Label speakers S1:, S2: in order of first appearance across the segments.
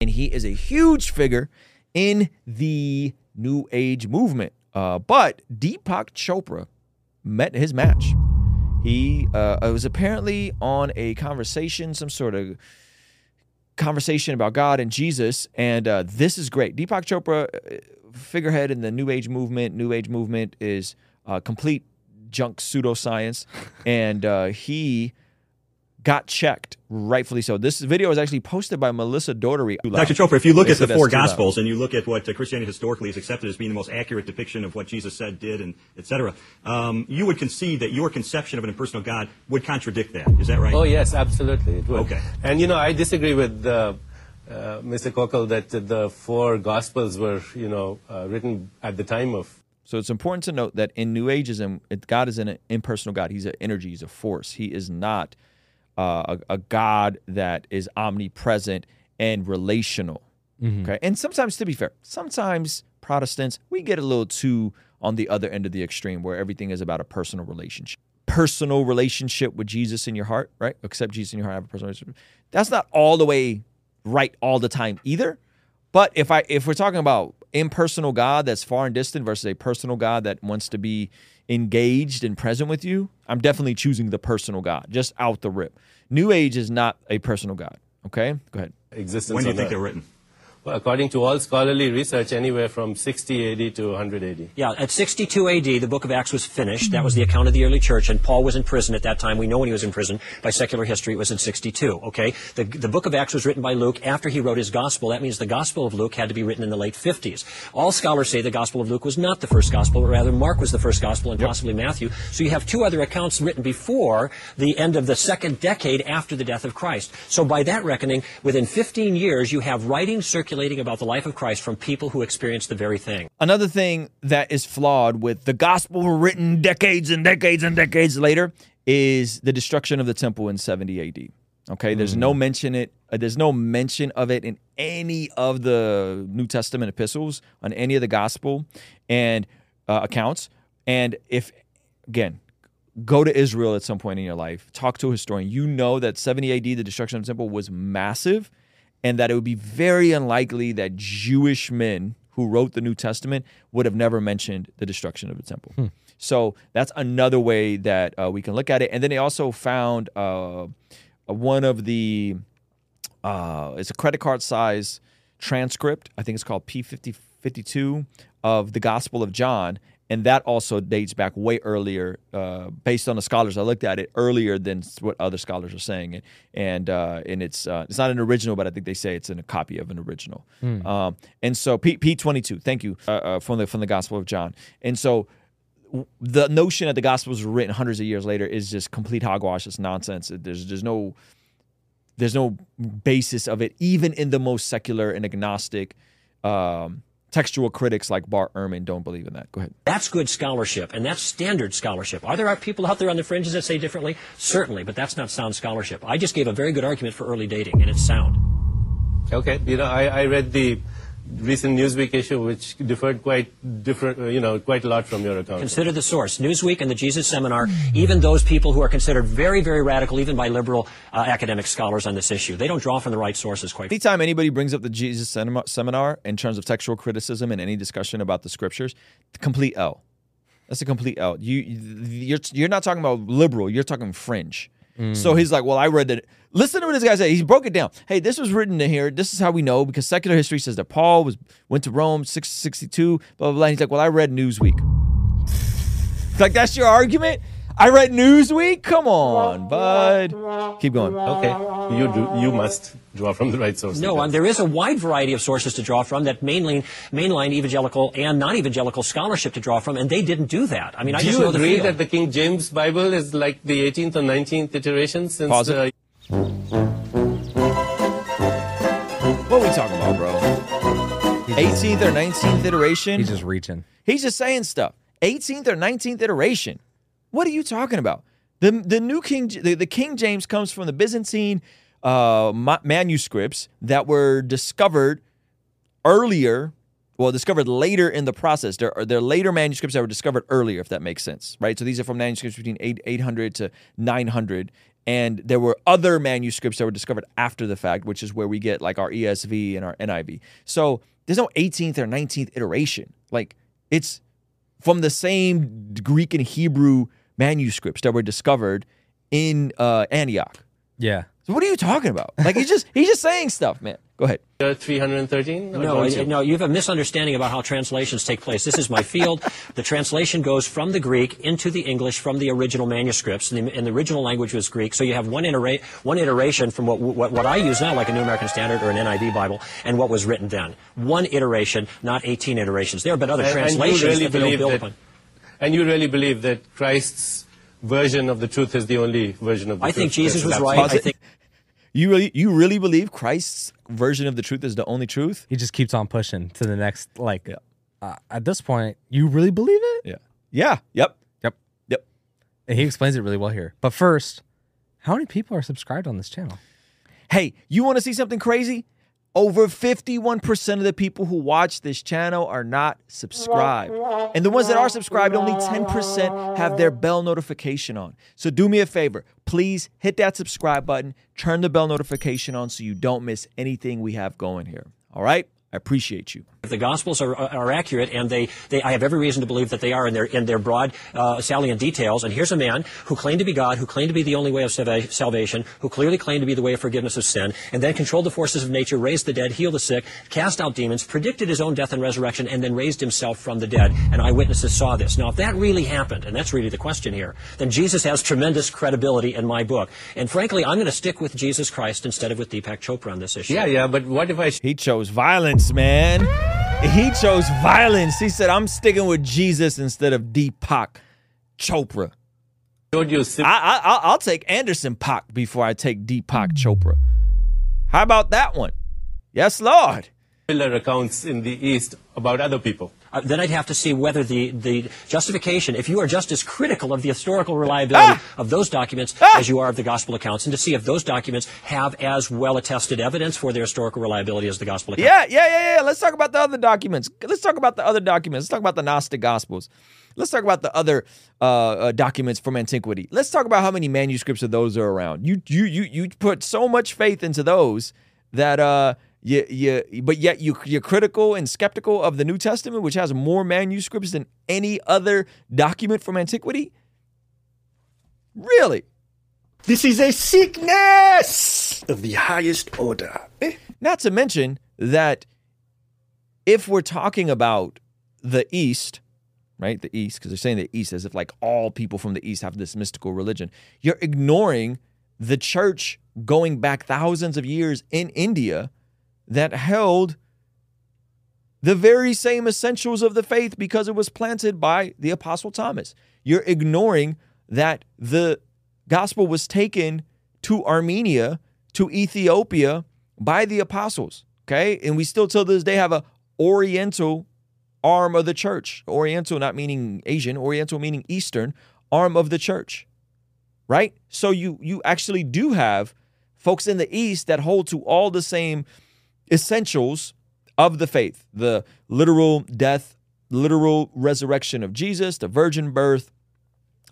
S1: and he is a huge figure in the New Age movement. Uh, but Deepak Chopra met his match. He uh, was apparently on a conversation, some sort of conversation about God and Jesus, and uh, this is great. Deepak Chopra, uh, figurehead in the New Age movement. New Age movement is uh, complete junk pseudoscience, and uh, he got checked, rightfully so. This video was actually posted by Melissa Dougherty.
S2: Dr. Chopra, if you look at the four Gospels and you look at what uh, Christianity historically is accepted as being the most accurate depiction of what Jesus said, did, and etc., um, you would concede that your conception of an impersonal God would contradict that. Is that right?
S3: Oh, yes, absolutely. It would.
S2: Okay.
S3: And, you know, I disagree with uh, uh, Mr. Koukl that the four Gospels were, you know, uh, written at the time of
S1: so it's important to note that in New Ageism, God is an impersonal God. He's an energy. He's a force. He is not uh, a, a, God that is omnipresent and relational. Mm-hmm. Okay, and sometimes, to be fair, sometimes Protestants we get a little too on the other end of the extreme where everything is about a personal relationship. Personal relationship with Jesus in your heart, right? Accept Jesus in your heart, have a personal relationship. That's not all the way right all the time either. But if I if we're talking about impersonal God that's far and distant versus a personal God that wants to be engaged and present with you, I'm definitely choosing the personal God, just out the rip. New Age is not a personal God. Okay, go ahead.
S3: Existence.
S2: When do you think they're written?
S3: According to all scholarly research, anywhere from 60 AD to 100 AD.
S4: Yeah, at 62 AD, the book of Acts was finished. That was the account of the early church, and Paul was in prison at that time. We know when he was in prison. By secular history, it was in 62, okay? The, the book of Acts was written by Luke after he wrote his gospel. That means the gospel of Luke had to be written in the late 50s. All scholars say the gospel of Luke was not the first gospel, but rather Mark was the first gospel and yep. possibly Matthew. So you have two other accounts written before the end of the second decade after the death of Christ. So by that reckoning, within 15 years, you have writing circulating about the life of Christ from people who experienced the very thing.
S1: Another thing that is flawed with the gospel written decades and decades and decades later is the destruction of the temple in 70 AD. Okay, there's mm. no mention it. Uh, there's no mention of it in any of the New Testament epistles, on any of the gospel and uh, accounts. And if again, go to Israel at some point in your life, talk to a historian. You know that 70 AD, the destruction of the temple was massive and that it would be very unlikely that Jewish men who wrote the New Testament would have never mentioned the destruction of the temple. Hmm. So that's another way that uh, we can look at it. And then they also found uh, one of the, uh, it's a credit card size transcript. I think it's called P5052 of the Gospel of John and that also dates back way earlier, uh, based on the scholars I looked at it earlier than what other scholars are saying, and uh, and it's uh, it's not an original, but I think they say it's in a copy of an original. Mm. Um, and so P P twenty two, thank you uh, uh, from the from the Gospel of John, and so the notion that the Gospels were written hundreds of years later is just complete hogwash. It's nonsense. There's there's no there's no basis of it, even in the most secular and agnostic. Um, textual critics like Bart Ehrman don't believe in that. Go ahead.
S4: That's good scholarship, and that's standard scholarship. Are there people out there on the fringes that say differently? Certainly, but that's not sound scholarship. I just gave a very good argument for early dating, and it's sound.
S3: Okay, you know, I, I read the recent Newsweek issue, which differed quite different, uh, you know, quite a lot from your account.
S4: Consider the source: Newsweek and the Jesus Seminar. Even those people who are considered very, very radical, even by liberal uh, academic scholars on this issue, they don't draw from the right sources. Quite.
S1: Anytime anybody brings up the Jesus Seminar in terms of textual criticism and any discussion about the scriptures, complete L. That's a complete L. You, you're, you're not talking about liberal. You're talking fringe. Mm. So he's like, well, I read that. Listen to what this guy said. He broke it down. Hey, this was written in here. This is how we know because secular history says that Paul was went to Rome 662. Blah blah blah. He's like, well, I read Newsweek. like that's your argument. I read Newsweek. Come on, bud. Keep going.
S3: Okay, you do. You must draw from the right sources.
S4: No, there is a wide variety of sources to draw from that mainline, mainline evangelical and non-evangelical scholarship to draw from, and they didn't do that. I mean,
S3: do
S4: I just know
S3: the
S4: Do
S3: you agree that the King James Bible is like the 18th or 19th iteration since?
S1: Pause it. Uh, what are we talking about, bro? 18th or 19th iteration?
S5: He's just reaching.
S1: He's just saying stuff. 18th or 19th iteration. What are you talking about? The the new King the, the King James comes from the Byzantine uh, manuscripts that were discovered earlier. Well, discovered later in the process. There are there are later manuscripts that were discovered earlier, if that makes sense, right? So these are from manuscripts between 8, 800 to 900 And there were other manuscripts that were discovered after the fact, which is where we get like our ESV and our NIV. So there's no 18th or 19th iteration. Like it's from the same Greek and Hebrew manuscripts that were discovered in uh, Antioch.
S5: Yeah.
S1: So what are you talking about? Like he's just he's just saying stuff, man. Go ahead.
S3: Uh, 313?
S4: No, no, you have a misunderstanding about how translations take place. This is my field. the translation goes from the Greek into the English from the original manuscripts, and the, and the original language was Greek. So you have one, itera- one iteration from what, what, what I use now, like a New American Standard or an NIV Bible, and what was written then. One iteration, not 18 iterations. There have been other
S3: and,
S4: translations
S3: and really
S4: that they don't build
S3: that,
S4: upon.
S3: And you really believe that Christ's version of the truth is the only version of the
S4: I
S3: truth?
S4: think Jesus was
S3: That's
S4: right. I think
S1: You really you really believe Christ's version of the truth is the only truth?
S5: He just keeps on pushing to the next. Like, uh, at this point, you really believe it?
S1: Yeah. Yeah. Yep.
S5: Yep.
S1: Yep.
S5: And he explains it really well here. But first, how many people are subscribed on this channel?
S1: Hey, you want to see something crazy? Over 51% of the people who watch this channel are not subscribed. And the ones that are subscribed, only 10% have their bell notification on. So do me a favor. Please hit that subscribe button, turn the bell notification on so you don't miss anything we have going here. All right? I appreciate you.
S4: the Gospels are, are accurate, and they, they, I have every reason to believe that they are in their, in their broad, uh, salient details. And here's a man who claimed to be God, who claimed to be the only way of salvation, who clearly claimed to be the way of forgiveness of sin, and then controlled the forces of nature, raised the dead, healed the sick, cast out demons, predicted his own death and resurrection, and then raised himself from the dead. And eyewitnesses saw this. Now, if that really happened, and that's really the question here, then Jesus has tremendous credibility in my book. And frankly, I'm going to stick with Jesus Christ instead of with Deepak Chopra on this issue.
S3: Yeah, yeah, but what if I...
S1: He chose violence, man. He chose violence. He said, I'm sticking with Jesus instead of Deepak Chopra. I, I, I'll take Anderson .Paak before I take Deepak Chopra. How about that one? Yes, Lord.
S3: Similar accounts in the East about other people.
S4: Uh, then I'd have to see whether the, the justification, if you are just as critical of the historical reliability ah! of those documents ah! as you are of the gospel accounts, and to see if those documents have as well attested evidence for their historical reliability as the gospel accounts.
S1: Yeah, yeah, yeah, yeah. Let's talk about the other documents. Let's talk about the other documents. Let's talk about the Gnostic Gospels. Let's talk about the other uh, uh, documents from antiquity. Let's talk about how many manuscripts of those are around. You you you you put so much faith into those that uh you, you, but yet you, you're critical and skeptical of the New Testament, which has more manuscripts than any other document from antiquity. Really?
S6: This is a sickness of the highest order.
S1: Eh? Not to mention that if we're talking about the East, right? The East, because they're saying the East as if like all people from the East have this mystical religion, you're ignoring the church going back thousands of years in India that held the very same essentials of the faith because it was planted by the Apostle Thomas. You're ignoring that the gospel was taken to Armenia, to Ethiopia by the apostles. Okay. And we still till this day have a oriental arm of the church. Oriental not meaning Asian, oriental meaning Eastern arm of the church. Right? So you you actually do have folks in the East that hold to all the same essentials of the faith the literal death, literal resurrection of Jesus, the virgin birth,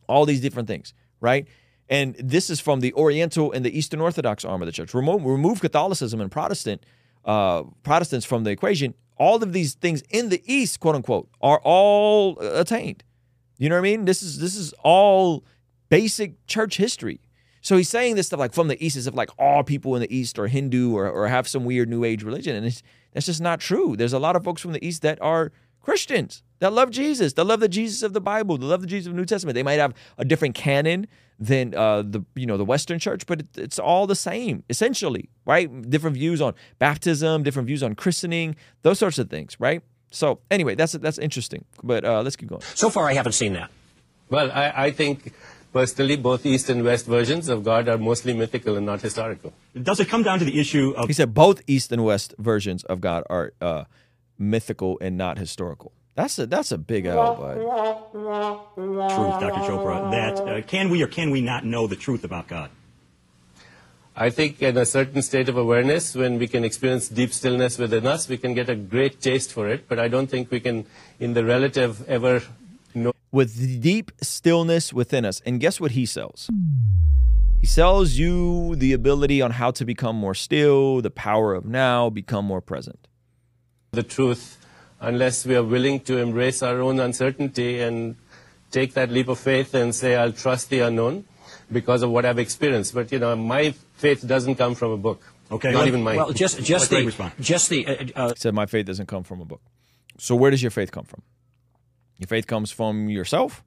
S1: all these different things, right? And this is from the Oriental and the Eastern Orthodox arm of the church. Remove, remove Catholicism and Protestant uh, Protestants from the equation. All of these things in the East, quote unquote, are all attained. You know what I mean? This is this is all basic church history. So he's saying this stuff like from the East as if like all people in the East are Hindu or, or have some weird New Age religion. And that's just not true. There's a lot of folks from the East that are Christians that love Jesus, that love the Jesus of the Bible, that love the Jesus of the New Testament. They might have a different canon than uh, the you know the Western Church, but it, it's all the same essentially, right? Different views on baptism, different views on christening, those sorts of things, right? So anyway, that's that's interesting. But uh, let's keep going.
S4: So far, I haven't seen that.
S3: Well, I, I think Personally, both East and West versions of God are mostly mythical and not historical.
S2: Does it come down to the issue of.
S1: He said both East and West versions of God are uh, mythical and not historical. That's a that's a big L, bud.
S2: Truth, Dr. Chopra. That uh, can we or can we not know the truth about God?
S3: I think in a certain state of awareness, when we can experience deep stillness within us, we can get a great taste for it. But I don't think we can, in the relative, ever know
S1: with deep stillness within us. And guess what he sells? He sells you the ability on how to become more still, the power of now, become more present.
S3: The truth, unless we are willing to embrace our own uncertainty and take that leap of faith and say, I'll trust the unknown because of what I've experienced. But, you know, my faith doesn't come from a book. Okay. Not even mine.
S4: Well, just, just the, just the, uh, uh,
S1: said my faith doesn't come from a book. So where does your faith come from? Your faith comes from yourself.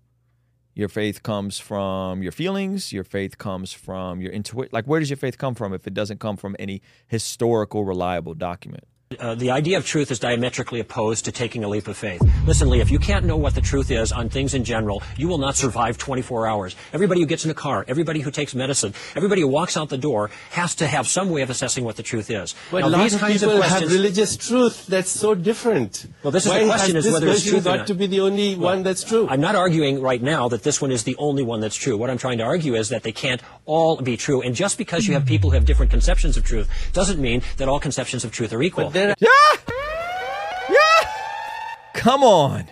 S1: Your faith comes from your feelings. Your faith comes from your intuition. Like, where does your faith come from if it doesn't come from any historical, reliable document?
S4: Uh, the idea of truth is diametrically opposed to taking a leap of faith. Listen, Lee, if you can't know what the truth is on things in general, you will not survive 24 hours. Everybody who gets in a car, everybody who takes medicine, everybody who walks out the door has to have some way of assessing what the truth is.
S3: But now, these kinds people of questions, have religious truth that's so different.
S4: Well, this is
S3: Why
S4: the question: is whether it's true
S3: got to be the only well, one that's true.
S4: I'm not arguing right now that this one is the only one that's true. What I'm trying to argue is that they can't all be true. And just because you have people who have different conceptions of truth doesn't mean that all conceptions of truth are equal. Yeah!
S1: Yeah! Come on.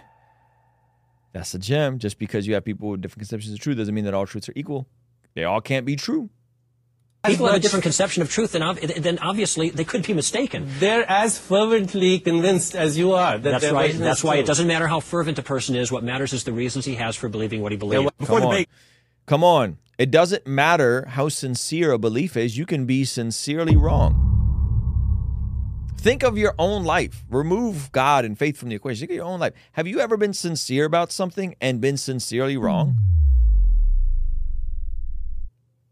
S1: That's a gem. Just because you have people with different conceptions of truth doesn't mean that all truths are equal. They all can't be true.
S4: People have a different conception of truth, then, then obviously they could be mistaken.
S3: They're as fervently convinced as you are.
S4: That That's right. That's why it doesn't matter how fervent a person is. What matters is the reasons he has for believing what he believes.
S1: Before Come on. Come on. It doesn't matter how sincere a belief is. You can be sincerely wrong. Think of your own life. Remove God and faith from the equation. Think of your own life. Have you ever been sincere about something and been sincerely wrong?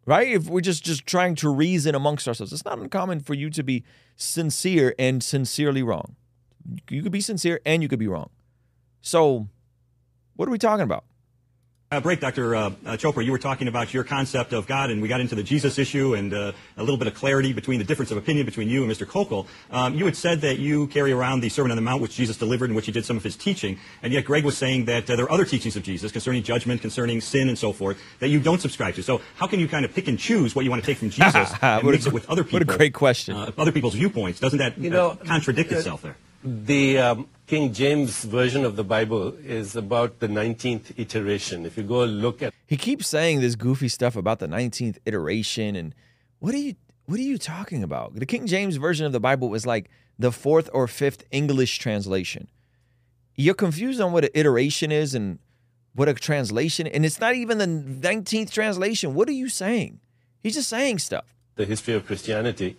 S1: Right? If we're just just trying to reason amongst ourselves, it's not uncommon for you to be sincere and sincerely wrong. You could be sincere and you could be wrong. So, what are we talking about?
S2: Uh, break, Dr. Uh, uh, Chopra, you were talking about your concept of God, and we got into the Jesus issue and uh, a little bit of clarity between the difference of opinion between you and Mr. Koukl. Um, you had said that you carry around the Sermon on the Mount, which Jesus delivered, in which he did some of his teaching, and yet Greg was saying that uh, there are other teachings of Jesus concerning judgment, concerning sin, and so forth that you don't subscribe to. So how can you kind of pick and choose what you want to take from Jesus and mix a, it with other people?
S1: What a great question.
S2: Uh, other people's viewpoints. Doesn't that you know, contradict itself there?
S3: The um, King James version of the Bible is about the 19th iteration. If you go look at
S1: He keeps saying this goofy stuff about the 19th iteration and what are you what are you talking about? The King James version of the Bible was like the fourth or fifth English translation. You're confused on what an iteration is and what a translation and it's not even the 19th translation. What are you saying? He's just saying stuff.
S3: The history of Christianity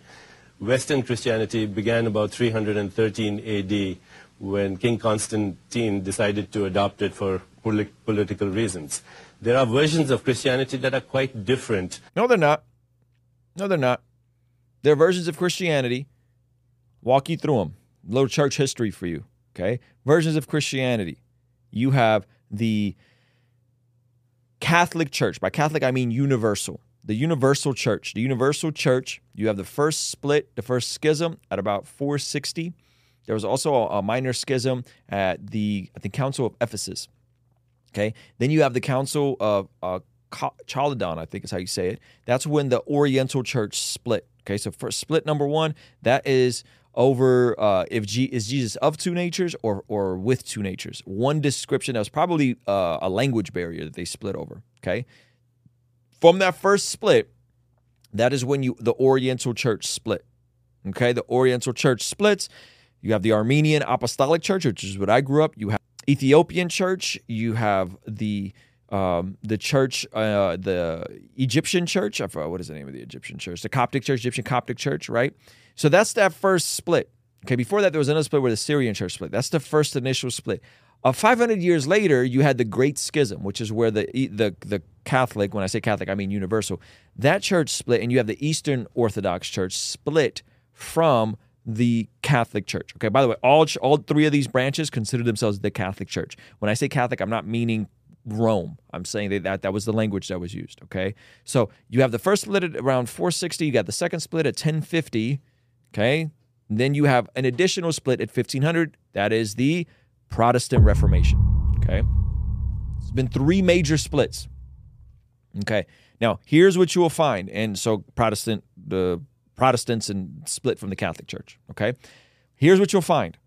S3: Western Christianity began about 313 AD when King Constantine decided to adopt it for political reasons. There are versions of Christianity that are quite different.
S1: No, they're not. No, they're not. There are versions of Christianity. Walk you through them. A little church history for you. Okay. Versions of Christianity. You have the Catholic Church. By Catholic, I mean universal the universal church. The universal church, you have the first split, the first schism at about 460. There was also a, minor schism at the, at the Council of Ephesus. Okay. Then you have the Council of uh, Chalcedon, I think is how you say it. That's when the Oriental church split. Okay. So for split number one, that is over uh, if G- is Jesus of two natures or or with two natures. One description that was probably uh, a language barrier that they split over. Okay, from that first split, that is when you the Oriental Church split. Okay, the Oriental Church splits. You have the Armenian Apostolic Church, which is what I grew up. You have Ethiopian Church. You have the um, the church, uh, the Egyptian Church. I forgot what is the name of the Egyptian Church? The Coptic Church, Egyptian Coptic Church, right? So that's that first split. Okay, before that there was another split where the Syrian Church split. That's the first initial split. Uh, 500 years later, you had the Great Schism, which is where the the the Catholic, when I say Catholic, I mean universal. That church split, and you have the Eastern Orthodox Church split from the Catholic Church. Okay. By the way, all all three of these branches consider themselves the Catholic Church. When I say Catholic, I'm not meaning Rome. I'm saying that, that was the language that was used. Okay. So you have the first split at around 460. You got the second split at 1050. Okay. And then you have an additional split at 1500. That is the Protestant Reformation. Okay. There's been three major splits. Okay. Now, here's what you will find. And so Protestant, the Protestants and split from the Catholic Church. Okay. Here's what you'll find.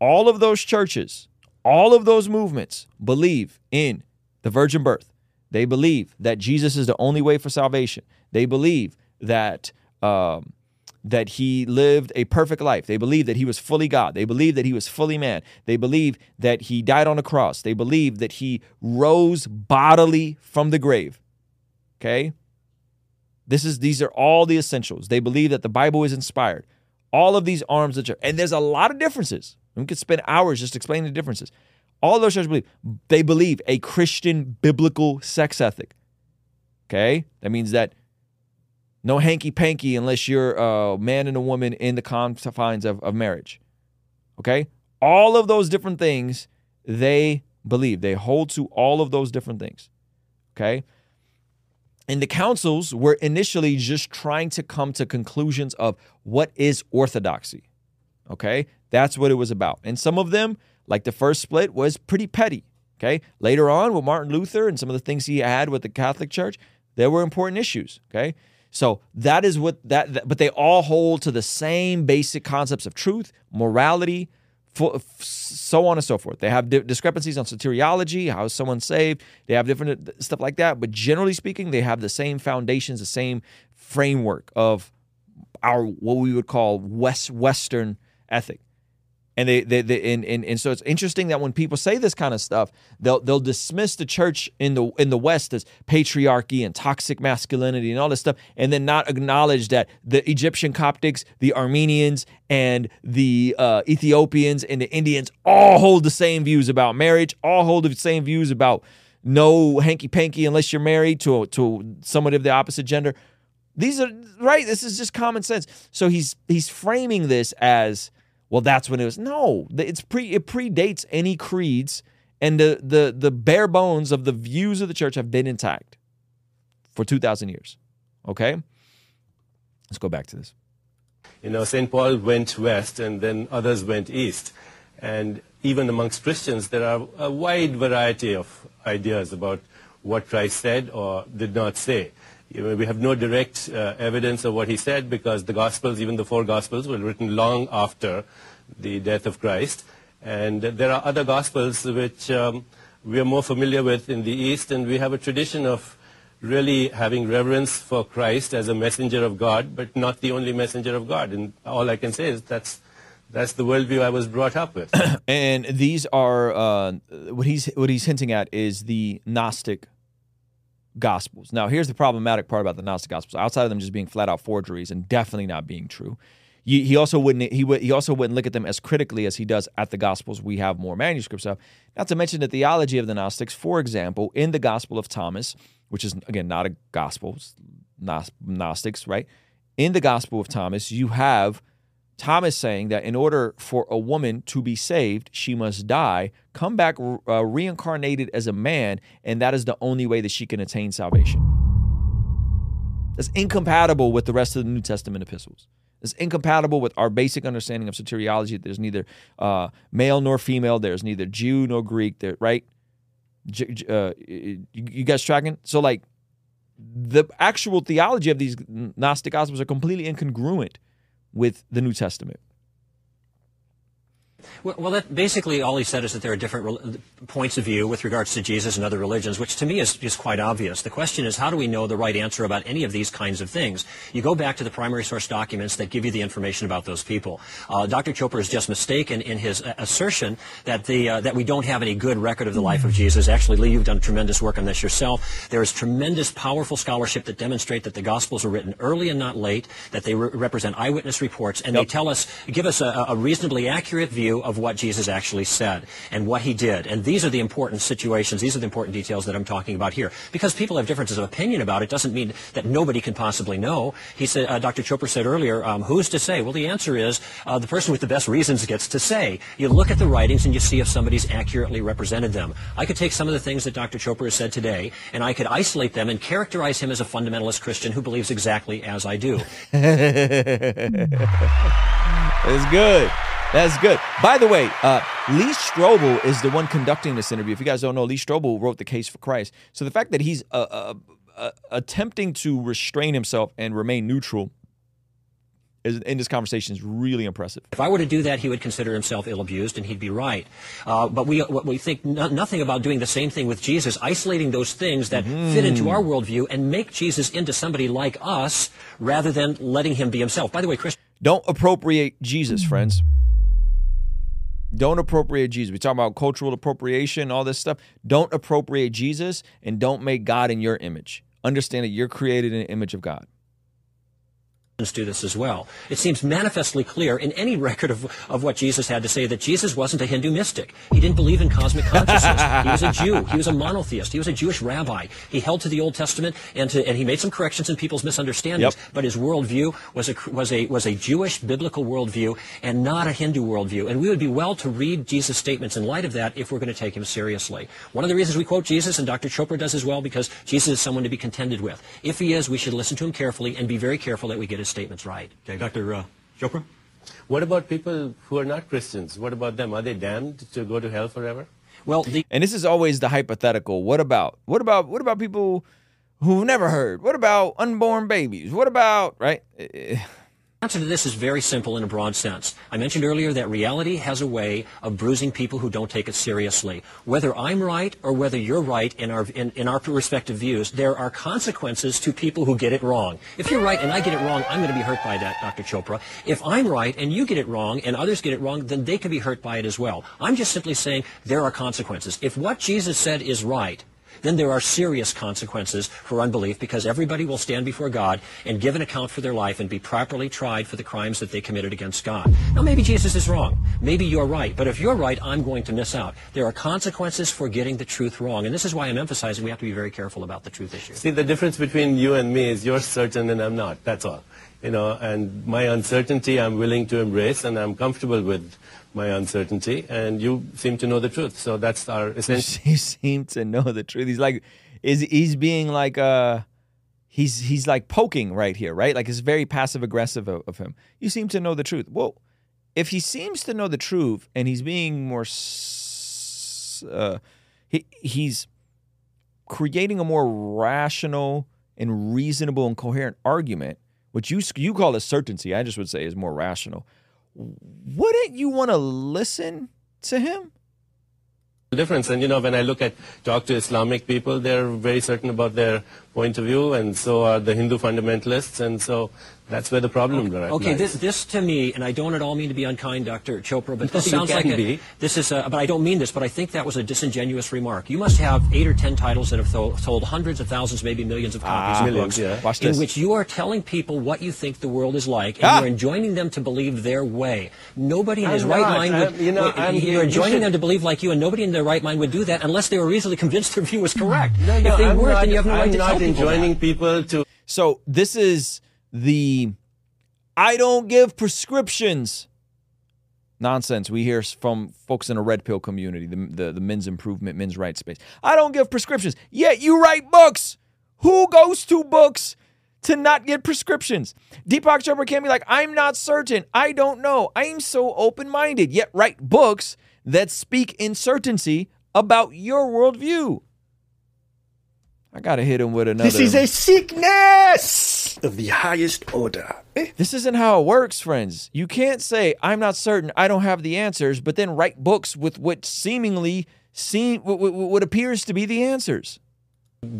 S1: All of those churches, all of those movements believe in the virgin birth. They believe that Jesus is the only way for salvation. They believe that um, that he lived a perfect life. They believe that he was fully God. They believe that he was fully man. They believe that he died on a cross. They believe that he rose bodily from the grave. Okay? This is these are all the essentials. They believe that the Bible is inspired. All of these arms of the church. And there's a lot of differences. We could spend hours just explaining the differences. All those churches believe they believe a Christian biblical sex ethic. Okay? That means that no hanky panky unless you're a man and a woman in the confines of, of marriage. Okay? All of those different things they believe. They hold to all of those different things. Okay? And the councils were initially just trying to come to conclusions of what is orthodoxy. Okay? That's what it was about. And some of them, like the first split, was pretty petty. Okay? Later on, with Martin Luther and some of the things he had with the Catholic Church, there were important issues. Okay? So that is what that, that but they all hold to the same basic concepts of truth, morality, so on and so forth. They have discrepancies on soteriology, how is someone saved. They have different uh, stuff like that. But generally speaking, they have the same foundations, the same framework of our what we would call West Western ethic and they, they, they and, and, and so it's interesting that when people say this kind of stuff they'll they'll dismiss the church in the in the west as patriarchy and toxic masculinity and all this stuff and then not acknowledge that the egyptian coptics the armenians and the uh, ethiopians and the indians all hold the same views about marriage all hold the same views about no hanky panky unless you're married to to somebody of the opposite gender. These are right this is just common sense. So he's he's framing this as well, that's when it was. No, it's pre it predates any creeds, and the the the bare bones of the views of the church have been intact for two thousand years. Okay, let's go back to this.
S3: You know, St. Paul went west, and then others went east, and even amongst Christians, there are a wide variety of ideas about what Christ said or did not say. We have no direct uh, evidence of what he said because the Gospels, even the four Gospels, were written long after the death of Christ. And there are other Gospels which um, we are more familiar with in the East, and we have a tradition of really having reverence for Christ as a messenger of God, but not the only messenger of God. And all I can say is that's that's the worldview I was brought up with.
S1: and these are uh, what he's what he's hinting at is the Gnostic Gospels. Now, here's the problematic part about the Gnostic Gospels. Outside of them just being flat out forgeries and definitely not being true, he also wouldn't he would he also wouldn't look at them as critically as he does at the Gospels. We have more manuscripts of. Not to mention the theology of the Gnostics. For example, in the Gospel of Thomas, which is again not a Gospel, Gnostics, right? In the Gospel of Thomas, you have Thomas saying that in order for a woman to be saved, she must die, come back uh, reincarnated as a man, and that is the only way that she can attain salvation. That's incompatible with the rest of the New Testament epistles. It's incompatible with our basic understanding of soteriology. There's neither uh, male nor female. There's neither Jew nor Greek. There, right? Uh, you guys tracking? So, like, the actual theology of these Gnostic Gospels are completely incongruent with the New Testament.
S4: Well, well that basically all he said is that there are different re- points of view with regards to Jesus and other religions, which to me is, is quite obvious. The question is, how do we know the right answer about any of these kinds of things? You go back to the primary source documents that give you the information about those people. Uh, Dr. Chopra is just mistaken in his uh, assertion that the uh, that we don't have any good record of the life of Jesus. Actually, Lee, you've done tremendous work on this yourself. There is tremendous, powerful scholarship that demonstrate that the Gospels were written early and not late, that they re- represent eyewitness reports, and yep. they tell us, give us a, a reasonably accurate view view of what Jesus actually said and what he did. And these are the important situations, these are the important details that I'm talking about here. Because people have differences of opinion about it doesn't mean that nobody can possibly know. He said, uh, Dr. Chopra said earlier, um, who's to say? Well, the answer is uh, the person with the best reasons gets to say. You look at the writings and you see if somebody's accurately represented them. I could take some of the things that Dr. Chopra has said today and I could isolate them and characterize him as a fundamentalist Christian who believes exactly as I do.
S1: it's good. That's good. By the way, uh, Lee Strobel is the one conducting this interview. If you guys don't know, Lee Strobel wrote the case for Christ. So the fact that he's uh, uh, uh attempting to restrain himself and remain neutral is, in this conversation is really impressive.
S4: If I were to do that, he would consider himself ill-abused, and he'd be right. Uh, but we what we think no, nothing about doing the same thing with Jesus, isolating those things that fit into our worldview and make Jesus into somebody like us, rather than letting him be himself. By the way, Christian.
S1: Don't appropriate Jesus, friends. Don't appropriate Jesus. We talk about cultural appropriation, all this stuff. Don't appropriate Jesus and don't make God in your image. Understand that you're created in the image of God.
S4: Do this as well. It seems manifestly clear in any record of, of what Jesus had to say that Jesus wasn't a Hindu mystic. He didn't believe in cosmic consciousness. he was a Jew. He was a monotheist. He was a Jewish rabbi. He held to the Old Testament and, to, and he made some corrections in people's misunderstandings,
S1: Yep.
S4: but his worldview was a, was, a, was a Jewish biblical worldview and not a Hindu worldview. And we would be well to read Jesus' statements in light of that if we're going to take him seriously. One of the reasons we quote Jesus, and Dr. Chopra does as well, because Jesus is someone to be contended with. If he is, we should listen to him carefully and be very careful that we get his statements right.
S2: Okay, Dr. Uh, Chopra?
S3: What about people who are not Christians? What about them? Are they damned to go to hell forever?
S4: Well, the
S1: And this is always the hypothetical. What about? What about? What about people who've never heard? What about unborn babies? What about right? Eh,
S4: answer to this is very simple in a broad sense. I mentioned earlier that reality has a way of bruising people who don't take it seriously. Whether I'm right or whether you're right in our, in, in our respective views, there are consequences to people who get it wrong. If you're right and I get it wrong, I'm going to be hurt by that, Dr. Chopra. If I'm right and you get it wrong and others get it wrong, then they can be hurt by it as well. I'm just simply saying there are consequences. If what Jesus said is right, then there are serious consequences for unbelief because everybody will stand before God and give an account for their life and be properly tried for the crimes that they committed against God. Now, maybe Jesus is wrong. Maybe you're right. But if you're right, I'm going to miss out. There are consequences for getting the truth wrong. And this is why I'm emphasizing we have to be very careful about the truth issue.
S3: See, the difference between you and me is you're certain and I'm not. That's all. You know, and my uncertainty I'm willing to embrace and I'm comfortable with my uncertainty and you seem to know the truth. So that's our essential.
S1: he seemed to know the truth. He's like, is he's being like uh, he's he's like poking right here, right? Like it's very passive aggressive of, of him. You seem to know the truth. Well, if he seems to know the truth and he's being more, uh, he he's creating a more rational and reasonable and coherent argument, which you you call a certainty. I just would say is more rational. Wouldn't you want to listen to him?
S3: Difference. And you know, when I look at talk to Islamic people, they're very certain about their point of view, and so are the Hindu fundamentalists, and so that's where the problem lies.
S4: Okay, this, this to me, and I don't at all mean to be unkind, Dr. Chopra, but this
S3: You
S4: sounds like a, this is, a, but I don't mean this, but I think that was a disingenuous remark. You must have eight or ten titles that have sold hundreds of thousands, maybe millions of copies
S1: Ah,
S4: of
S3: millions,
S4: books,
S3: yeah.
S1: Watch
S4: in which you are telling people what you think the world is like, and
S1: Ah!
S4: you're enjoining them to believe their way. Nobody in
S3: I'm
S4: his right mind would,
S3: I'm- you know, I'm-
S4: you're
S3: you
S4: enjoining
S3: should-
S4: them to believe like you, and nobody in their right mind would do that unless they were reasonably convinced their view was correct.
S3: No, no,
S4: if they
S3: I'm
S4: weren't,
S3: not,
S4: then you have no
S3: I'm
S4: right to tell people.
S3: Enjoining people to
S1: So this is the I don't give prescriptions nonsense we hear from folks in the red pill community, the, the, the men's improvement, men's rights space. I don't give prescriptions, yet you write books. Who goes to books to not get prescriptions? Deepak Chopra can't be like, I'm not certain. I don't know. I'm so open minded, yet write books that speak in certainty about your worldview. I gotta hit him with another.
S6: This is a sickness of the highest order. Eh?
S1: This isn't how it works, friends. You can't say, I'm not certain, I don't have the answers, but then write books with what seemingly seem what, what- what appears to be the answers.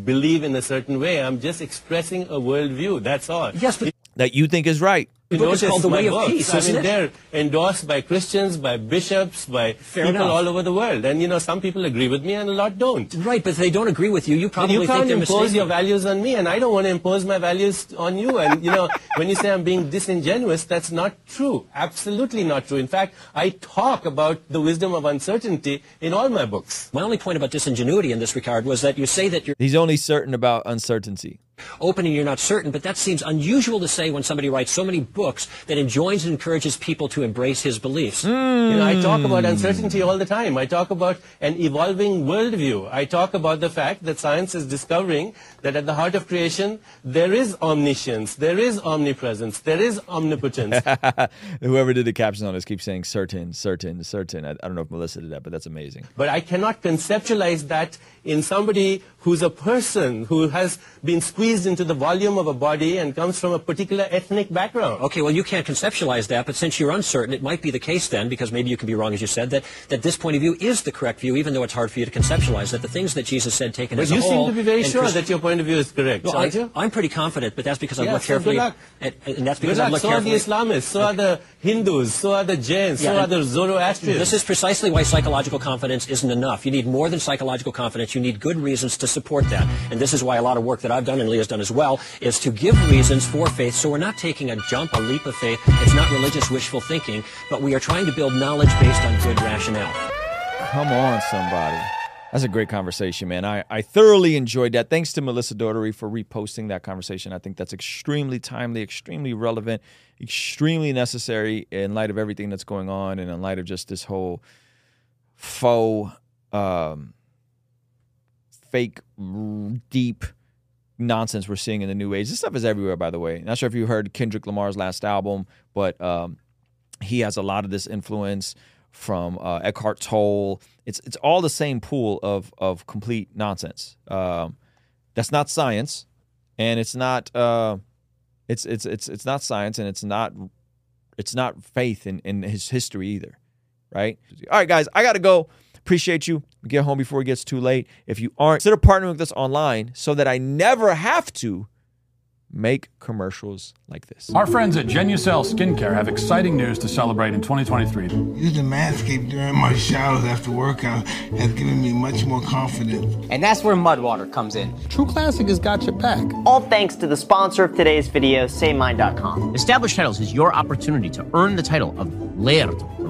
S3: believe in a certain way. I'm just expressing a worldview. That's all.
S4: Yes, but
S1: That you think is right.
S4: The book is called The
S3: my
S4: Way of
S3: books.
S4: Peace,
S3: I
S4: isn't
S3: mean,
S4: it?
S3: they're endorsed by Christians, by bishops, by people
S4: enough.
S3: all over the world. And you know, some people agree with me and a lot don't.
S4: right, but if they don't agree with you, you
S3: And
S4: probably
S3: you
S4: think
S3: can't
S4: they're
S3: impose
S4: mistaken.
S3: your values on me, and I don't want to impose my values on you. And you know, when you say I'm being disingenuous, that's not true. Absolutely not true. In fact, I talk about the wisdom of uncertainty in all my books.
S4: My only point about disingenuity in this regard was that you say that you're
S1: He's only certain about uncertainty.
S4: Open and you're not certain, but that seems unusual to say when somebody writes so many books that enjoins and encourages people to embrace his beliefs.
S3: You know, I talk about hmm. uncertainty all the time. I talk about an evolving worldview. I talk about the fact that science is discovering that at the heart of creation, there is omniscience, there is omnipresence, there is omnipotence.
S1: Whoever did the caption on this keeps saying certain, certain, certain. I, I don't know if Melissa did that, but that's amazing.
S3: But I cannot conceptualize that in somebody who's a person who has been squeezed squeezed into the volume of a body and comes from a particular ethnic background.
S4: Okay, well, you can't conceptualize that, but since you're uncertain, it might be the case then, because maybe you can be wrong, as you said, that, that this point of view is the correct view, even though it's hard for you to conceptualize that the things that Jesus said taken
S3: But
S4: as a whole...
S3: But you seem to be very sure that your point of view is correct,
S4: Well,
S3: aren't
S4: I,
S3: you?
S4: I'm pretty confident, but that's because I've
S3: Yeah,
S4: looked
S3: so good
S4: carefully...
S3: luck.
S4: And, and that's
S3: Good
S4: because I've
S3: luck.
S4: looked
S3: So are the. Islamists, so are the Hindus, so are the Jains, so are the Zoroastrians.
S4: This is precisely why psychological confidence isn't enough. You need more than psychological confidence. You need good reasons to support that. And this is why a lot of work that I've done and Leah's done as well is to give reasons for faith. So we're not taking a jump, a leap of faith. It's not religious wishful thinking, but we are trying to build knowledge based on good rationale.
S1: Come on, somebody. That's a great conversation, man. I, I thoroughly enjoyed that. Thanks to Melissa Dougherty for reposting that conversation. I think that's extremely timely, extremely relevant, extremely necessary in light of everything that's going on and in light of just this whole faux, um, fake, deep nonsense we're seeing in the new age. This stuff is everywhere, by the way. Not sure if you heard Kendrick Lamar's last album, but um, he has a lot of this influence from uh, Eckhart Tolle. It's it's all the same pool of of complete nonsense. Um, that's not science, and it's not uh, it's it's it's it's not science, and it's not it's not faith in in his history either, right? All right, guys, I gotta go. Appreciate you. Get home before it gets too late. If you aren't, consider partnering with us online so that I never have to make commercials like this.
S7: Our friends at Genucel Skincare have exciting news to celebrate in 2023.
S8: Using Manscaped during my showers after workout has given me much more confidence.
S9: And that's where Mudwater comes in.
S6: True Classic has got your back.
S9: All thanks to the sponsor of today's video, SayMine.com.
S10: Established Titles is your opportunity to earn the title of Laird or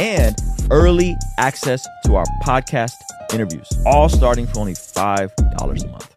S1: and early access to our podcast interviews, all starting for only $5 a month.